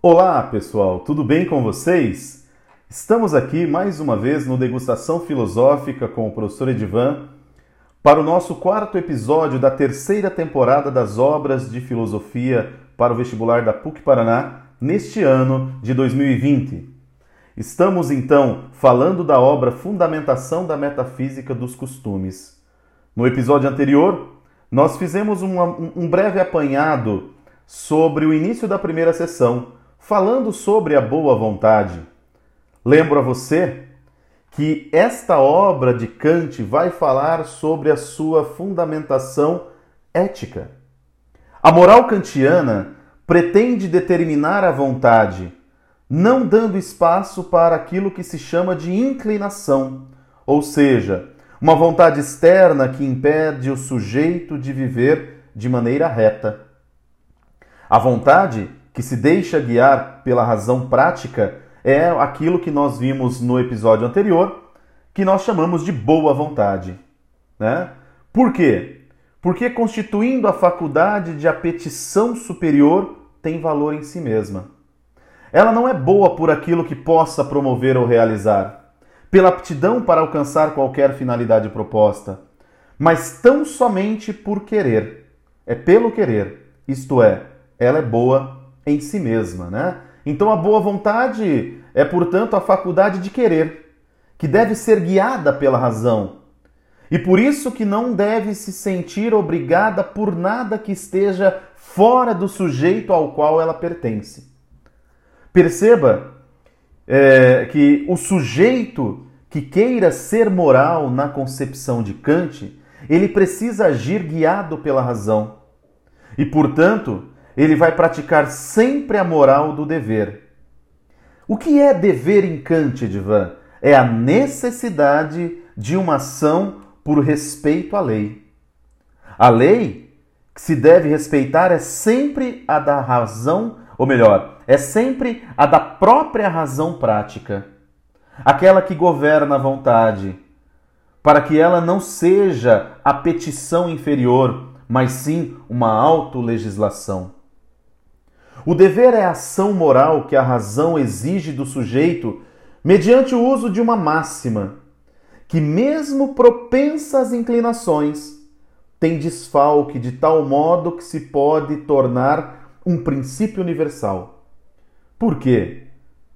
Olá, pessoal, tudo bem com vocês? Estamos aqui mais uma vez no Degustação Filosófica com o professor Edivan para o nosso quarto episódio da terceira temporada das obras de filosofia para o vestibular da PUC Paraná neste ano de 2020. Estamos então falando da obra Fundamentação da Metafísica dos Costumes. No episódio anterior, nós fizemos um, um breve apanhado sobre o início da primeira sessão, falando sobre a boa vontade. Lembro a você que esta obra de Kant vai falar sobre a sua fundamentação ética. A moral kantiana pretende determinar a vontade, não dando espaço para aquilo que se chama de inclinação, ou seja, uma vontade externa que impede o sujeito de viver de maneira reta. A vontade que se deixa guiar pela razão prática é aquilo que nós vimos no episódio anterior, que nós chamamos de boa vontade. Né? Por quê? Porque constituindo a faculdade de apetição superior tem valor em si mesma. Ela não é boa por aquilo que possa promover ou realizar, pela aptidão para alcançar qualquer finalidade proposta, mas tão somente por querer. É pelo querer, isto é, ela é boa em si mesma, né? Então a boa vontade é, portanto, a faculdade de querer, que deve ser guiada pela razão. E por isso que não deve se sentir obrigada por nada que esteja fora do sujeito ao qual ela pertence. Perceba é, que o sujeito que queira ser moral na concepção de Kant, ele precisa agir guiado pela razão. E, portanto, ele vai praticar sempre a moral do dever. O que é dever em Kant, Edvan? É a necessidade de uma ação por respeito à lei. A lei que se deve respeitar é sempre a da razão, ou melhor, é sempre a da própria razão prática, aquela que governa a vontade, para que ela não seja a petição inferior, mas sim uma autolegislação. O dever é a ação moral que a razão exige do sujeito mediante o uso de uma máxima, que, mesmo propensa às inclinações, tem desfalque de tal modo que se pode tornar um princípio universal. Por quê?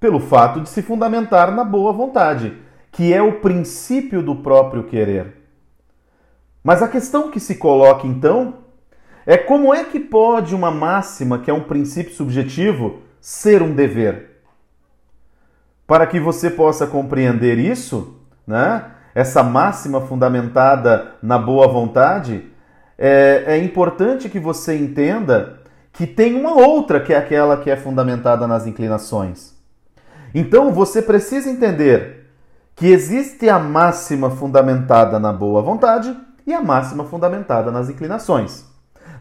Pelo fato de se fundamentar na boa vontade, que é o princípio do próprio querer. Mas a questão que se coloca então é como é que pode uma máxima, que é um princípio subjetivo, ser um dever? Para que você possa compreender isso, né, essa máxima fundamentada na boa vontade, é, é importante que você entenda que tem uma outra que é aquela que é fundamentada nas inclinações. Então você precisa entender que existe a máxima fundamentada na boa vontade e a máxima fundamentada nas inclinações.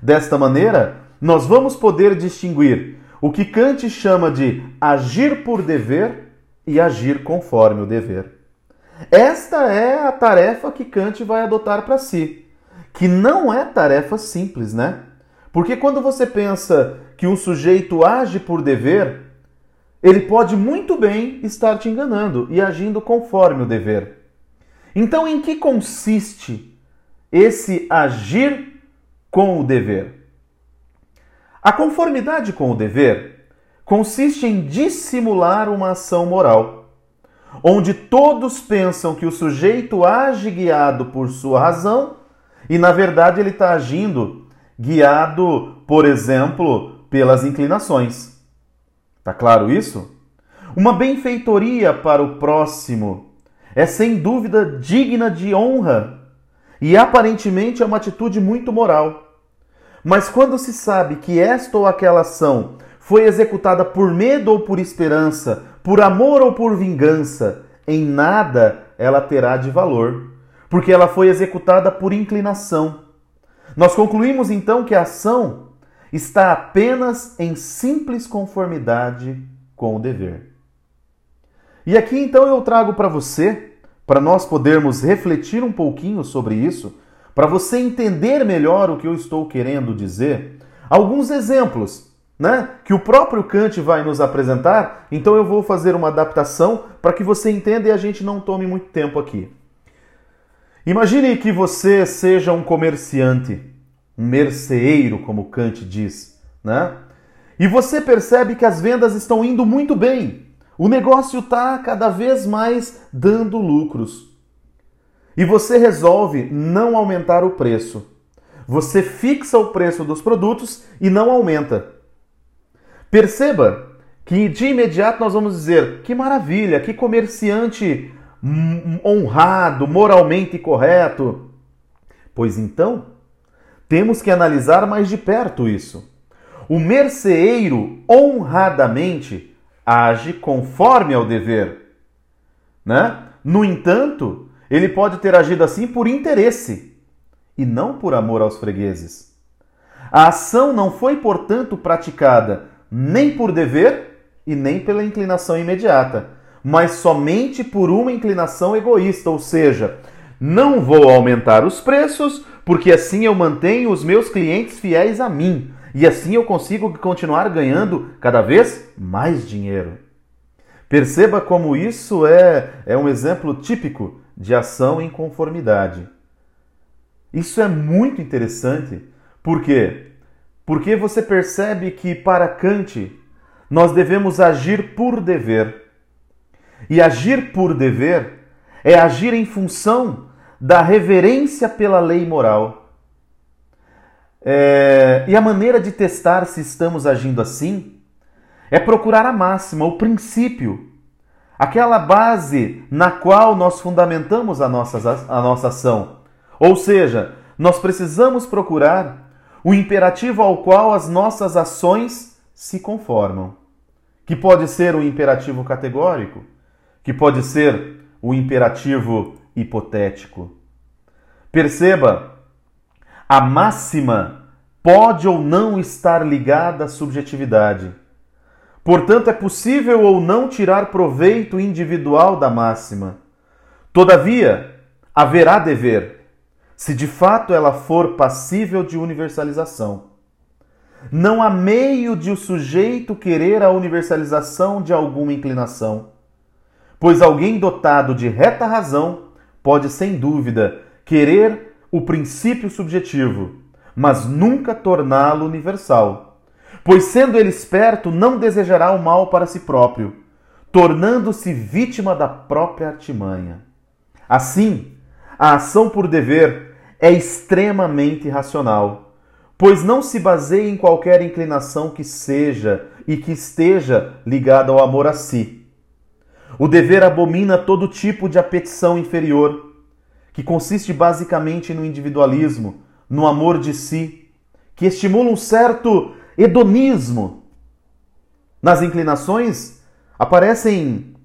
Desta maneira, nós vamos poder distinguir o que Kant chama de agir por dever e agir conforme o dever. Esta é a tarefa que Kant vai adotar para si, que não é tarefa simples, né? Porque quando você pensa que um sujeito age por dever, ele pode muito bem estar te enganando e agindo conforme o dever. Então, em que consiste esse agir com o dever. A conformidade com o dever consiste em dissimular uma ação moral, onde todos pensam que o sujeito age guiado por sua razão e, na verdade, ele está agindo guiado, por exemplo, pelas inclinações. Tá claro isso? Uma benfeitoria para o próximo é sem dúvida digna de honra e aparentemente é uma atitude muito moral. Mas quando se sabe que esta ou aquela ação foi executada por medo ou por esperança, por amor ou por vingança, em nada ela terá de valor, porque ela foi executada por inclinação. Nós concluímos então que a ação está apenas em simples conformidade com o dever. E aqui então eu trago para você para nós podermos refletir um pouquinho sobre isso, para você entender melhor o que eu estou querendo dizer, alguns exemplos né, que o próprio Kant vai nos apresentar, então eu vou fazer uma adaptação para que você entenda e a gente não tome muito tempo aqui. Imagine que você seja um comerciante, um merceeiro, como Kant diz, né? E você percebe que as vendas estão indo muito bem. O negócio está cada vez mais dando lucros. E você resolve não aumentar o preço. Você fixa o preço dos produtos e não aumenta. Perceba que de imediato nós vamos dizer: que maravilha, que comerciante honrado, moralmente correto. Pois então, temos que analisar mais de perto isso. O merceeiro honradamente age conforme ao dever. Né? No entanto, ele pode ter agido assim por interesse e não por amor aos fregueses. A ação não foi, portanto, praticada nem por dever e nem pela inclinação imediata, mas somente por uma inclinação egoísta, ou seja, não vou aumentar os preços porque assim eu mantenho os meus clientes fiéis a mim e assim eu consigo continuar ganhando cada vez mais dinheiro. Perceba como isso é, é um exemplo típico de ação em conformidade. Isso é muito interessante. Por quê? Porque você percebe que para Kant nós devemos agir por dever. E agir por dever é agir em função da reverência pela lei moral. É, e a maneira de testar se estamos agindo assim é procurar a máxima, o princípio, aquela base na qual nós fundamentamos a nossa, a nossa ação. Ou seja, nós precisamos procurar o imperativo ao qual as nossas ações se conformam, que pode ser o imperativo categórico, que pode ser o imperativo hipotético. Perceba, a máxima pode ou não estar ligada à subjetividade. Portanto, é possível ou não tirar proveito individual da máxima. Todavia, haverá dever, se de fato ela for passível de universalização. Não há meio de o sujeito querer a universalização de alguma inclinação pois alguém dotado de reta razão pode, sem dúvida, querer o princípio subjetivo, mas nunca torná-lo universal. Pois, sendo ele esperto, não desejará o mal para si próprio, tornando-se vítima da própria artimanha. Assim, a ação por dever é extremamente racional, pois não se baseia em qualquer inclinação que seja e que esteja ligada ao amor a si o dever abomina todo tipo de apetição inferior, que consiste basicamente no individualismo, no amor de si, que estimula um certo hedonismo. Nas inclinações aparecem,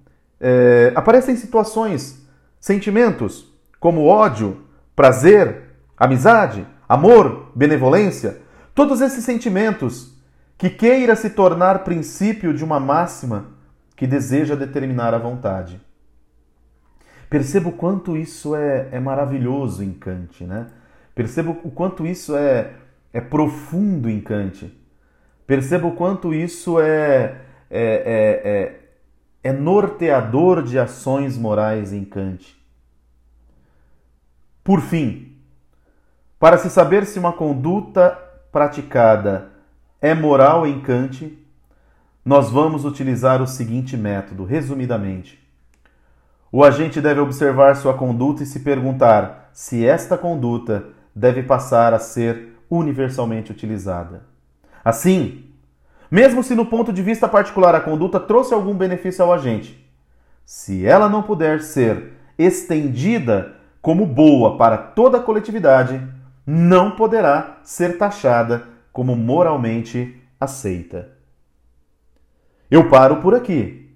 é, aparecem situações, sentimentos como ódio, prazer, amizade, amor, benevolência, todos esses sentimentos que queira se tornar princípio de uma máxima que deseja determinar a vontade. Perceba o quanto isso é, é maravilhoso em Kant, né? Perceba o quanto isso é, é profundo em Kant. Perceba o quanto isso é, é, é, é, é norteador de ações morais em Kant. Por fim, para se saber se uma conduta praticada é moral em Kant, nós vamos utilizar o seguinte método, resumidamente. O agente deve observar sua conduta e se perguntar se esta conduta deve passar a ser universalmente utilizada. Assim, mesmo se no ponto de vista particular a conduta trouxe algum benefício ao agente, se ela não puder ser estendida como boa para toda a coletividade, não poderá ser taxada como moralmente aceita. Eu paro por aqui,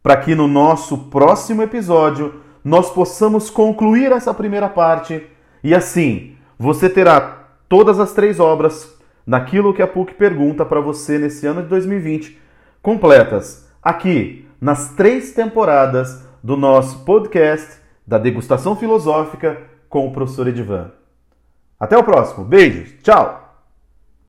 para que no nosso próximo episódio nós possamos concluir essa primeira parte e assim você terá todas as três obras naquilo que a PUC pergunta para você nesse ano de 2020 completas aqui nas três temporadas do nosso podcast da degustação filosófica com o professor Edivan. Até o próximo. Beijos. Tchau.